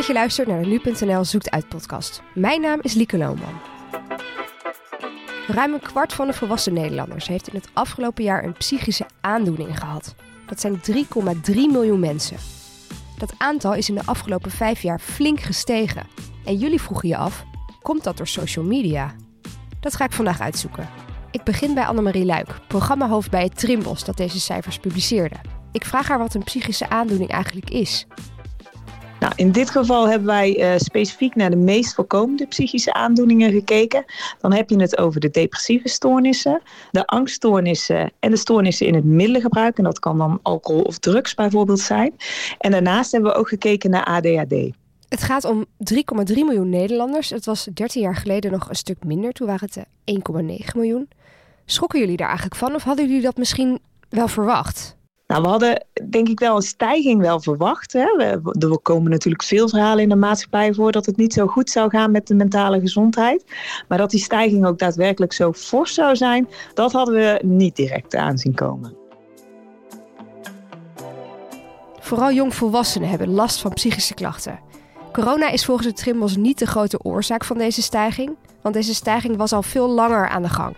dat je luistert naar de Nu.nl Zoekt Uit podcast. Mijn naam is Lieke Lohman. Ruim een kwart van de volwassen Nederlanders heeft in het afgelopen jaar een psychische aandoening gehad. Dat zijn 3,3 miljoen mensen. Dat aantal is in de afgelopen vijf jaar flink gestegen. En jullie vroegen je af, komt dat door social media? Dat ga ik vandaag uitzoeken. Ik begin bij Annemarie Luik, programmahoofd bij het Trimbos dat deze cijfers publiceerde. Ik vraag haar wat een psychische aandoening eigenlijk is. Nou, in dit geval hebben wij uh, specifiek naar de meest voorkomende psychische aandoeningen gekeken. Dan heb je het over de depressieve stoornissen, de angststoornissen en de stoornissen in het middelengebruik. En dat kan dan alcohol of drugs bijvoorbeeld zijn. En daarnaast hebben we ook gekeken naar ADHD. Het gaat om 3,3 miljoen Nederlanders. Het was 13 jaar geleden nog een stuk minder. Toen waren het 1,9 miljoen. Schrokken jullie daar eigenlijk van of hadden jullie dat misschien wel verwacht? Nou, we hadden denk ik wel een stijging wel verwacht. Hè. We, er komen natuurlijk veel verhalen in de maatschappij voor dat het niet zo goed zou gaan met de mentale gezondheid. Maar dat die stijging ook daadwerkelijk zo fors zou zijn, dat hadden we niet direct aanzien komen. Vooral jongvolwassenen hebben last van psychische klachten. Corona is volgens het Trimbos niet de grote oorzaak van deze stijging, want deze stijging was al veel langer aan de gang.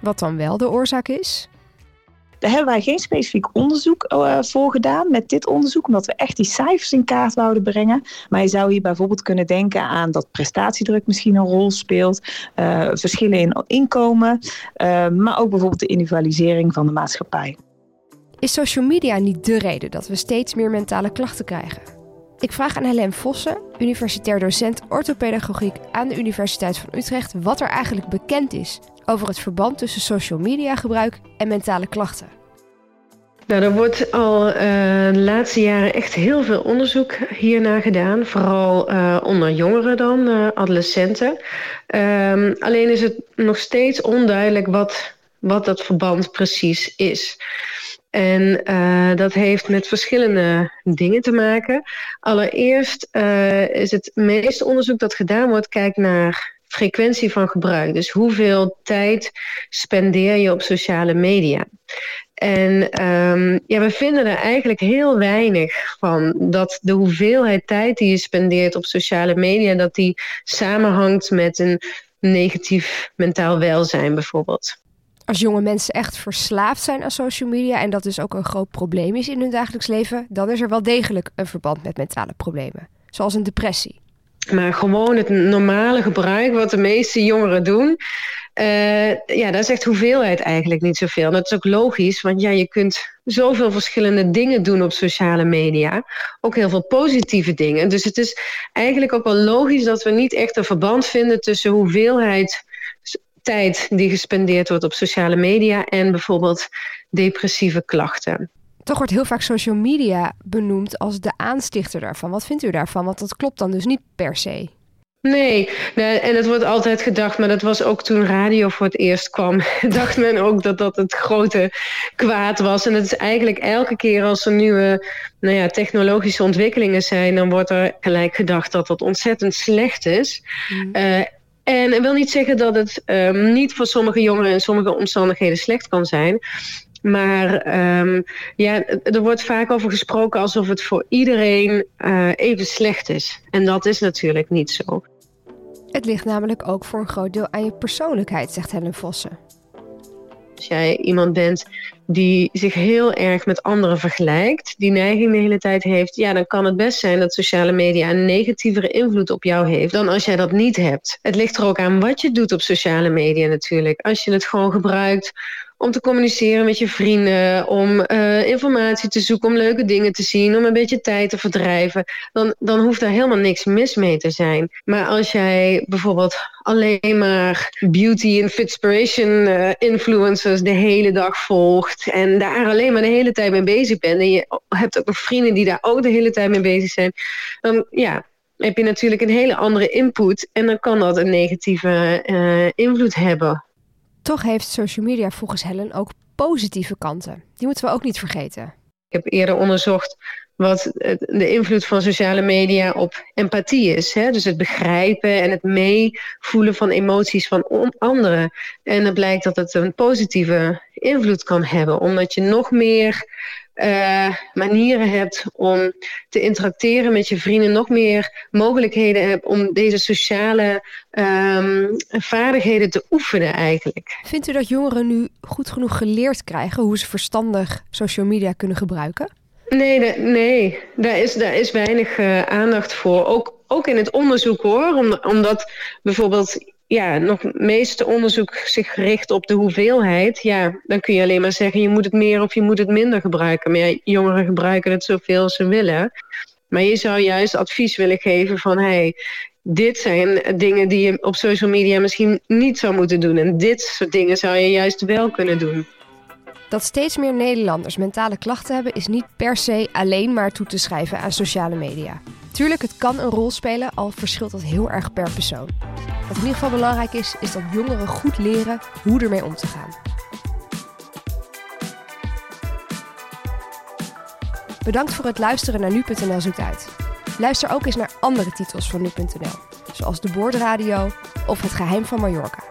Wat dan wel de oorzaak is? Daar hebben wij geen specifiek onderzoek uh, voor gedaan met dit onderzoek, omdat we echt die cijfers in kaart wouden brengen. Maar je zou hier bijvoorbeeld kunnen denken aan dat prestatiedruk misschien een rol speelt, uh, verschillen in inkomen, uh, maar ook bijvoorbeeld de individualisering van de maatschappij. Is social media niet de reden dat we steeds meer mentale klachten krijgen? Ik vraag aan Helene Vossen, universitair docent orthopedagogiek aan de Universiteit van Utrecht, wat er eigenlijk bekend is over het verband tussen social media gebruik en mentale klachten. Nou, er wordt al uh, de laatste jaren echt heel veel onderzoek hiernaar gedaan. Vooral uh, onder jongeren dan, uh, adolescenten. Um, alleen is het nog steeds onduidelijk wat, wat dat verband precies is. En uh, dat heeft met verschillende dingen te maken. Allereerst uh, is het meeste onderzoek dat gedaan wordt, kijkt naar frequentie van gebruik. Dus hoeveel tijd spendeer je op sociale media? En um, ja, we vinden er eigenlijk heel weinig van. Dat de hoeveelheid tijd die je spendeert op sociale media, dat die samenhangt met een negatief mentaal welzijn bijvoorbeeld als jonge mensen echt verslaafd zijn aan social media en dat dus ook een groot probleem is in hun dagelijks leven, dan is er wel degelijk een verband met mentale problemen, zoals een depressie. Maar gewoon het normale gebruik wat de meeste jongeren doen, uh, ja, daar zegt hoeveelheid eigenlijk niet zoveel. En dat is ook logisch, want ja, je kunt zoveel verschillende dingen doen op sociale media. Ook heel veel positieve dingen. Dus het is eigenlijk ook wel logisch dat we niet echt een verband vinden tussen hoeveelheid tijd die gespendeerd wordt op sociale media en bijvoorbeeld depressieve klachten. Toch wordt heel vaak social media benoemd als de aanstichter daarvan. Wat vindt u daarvan? Want dat klopt dan dus niet per se. Nee, nee, en het wordt altijd gedacht, maar dat was ook toen radio voor het eerst kwam. dacht men ook dat dat het grote kwaad was. En het is eigenlijk elke keer als er nieuwe nou ja, technologische ontwikkelingen zijn, dan wordt er gelijk gedacht dat dat ontzettend slecht is. Mm. Uh, en ik wil niet zeggen dat het um, niet voor sommige jongeren in sommige omstandigheden slecht kan zijn. Maar um, ja, er wordt vaak over gesproken alsof het voor iedereen uh, even slecht is. En dat is natuurlijk niet zo. Het ligt namelijk ook voor een groot deel aan je persoonlijkheid, zegt Helen Vossen. Als jij iemand bent die zich heel erg met anderen vergelijkt, die neiging de hele tijd heeft, ja, dan kan het best zijn dat sociale media een negatievere invloed op jou heeft dan als jij dat niet hebt. Het ligt er ook aan wat je doet op sociale media natuurlijk. Als je het gewoon gebruikt om te communiceren met je vrienden, om uh, informatie te zoeken, om leuke dingen te zien, om een beetje tijd te verdrijven, dan, dan hoeft daar helemaal niks mis mee te zijn. Maar als jij bijvoorbeeld alleen maar beauty en fitspiration uh, influencers de hele dag volgt en daar alleen maar de hele tijd mee bezig bent en je hebt ook nog vrienden die daar ook de hele tijd mee bezig zijn, dan ja, heb je natuurlijk een hele andere input en dan kan dat een negatieve uh, invloed hebben toch heeft social media volgens Helen ook positieve kanten. Die moeten we ook niet vergeten. Ik heb eerder onderzocht wat de invloed van sociale media op empathie is. Hè? Dus het begrijpen en het meevoelen van emoties van anderen. En het blijkt dat het een positieve invloed kan hebben, omdat je nog meer uh, manieren hebt om te interacteren met je vrienden, nog meer mogelijkheden hebt om deze sociale um, vaardigheden te oefenen eigenlijk. Vindt u dat jongeren nu goed genoeg geleerd krijgen hoe ze verstandig social media kunnen gebruiken? Nee, nee, daar is, daar is weinig uh, aandacht voor. Ook, ook in het onderzoek hoor, omdat bijvoorbeeld ja, nog het meeste onderzoek zich richt op de hoeveelheid, ja, dan kun je alleen maar zeggen je moet het meer of je moet het minder gebruiken. Maar jongeren gebruiken het zoveel ze willen. Maar je zou juist advies willen geven van hey, dit zijn dingen die je op social media misschien niet zou moeten doen. En dit soort dingen zou je juist wel kunnen doen. Dat steeds meer Nederlanders mentale klachten hebben, is niet per se alleen maar toe te schrijven aan sociale media. Tuurlijk, het kan een rol spelen, al verschilt dat heel erg per persoon. Wat in ieder geval belangrijk is, is dat jongeren goed leren hoe ermee om te gaan. Bedankt voor het luisteren naar nu.nl zoekt uit. Luister ook eens naar andere titels van nu.nl, zoals De Boordradio of Het Geheim van Mallorca.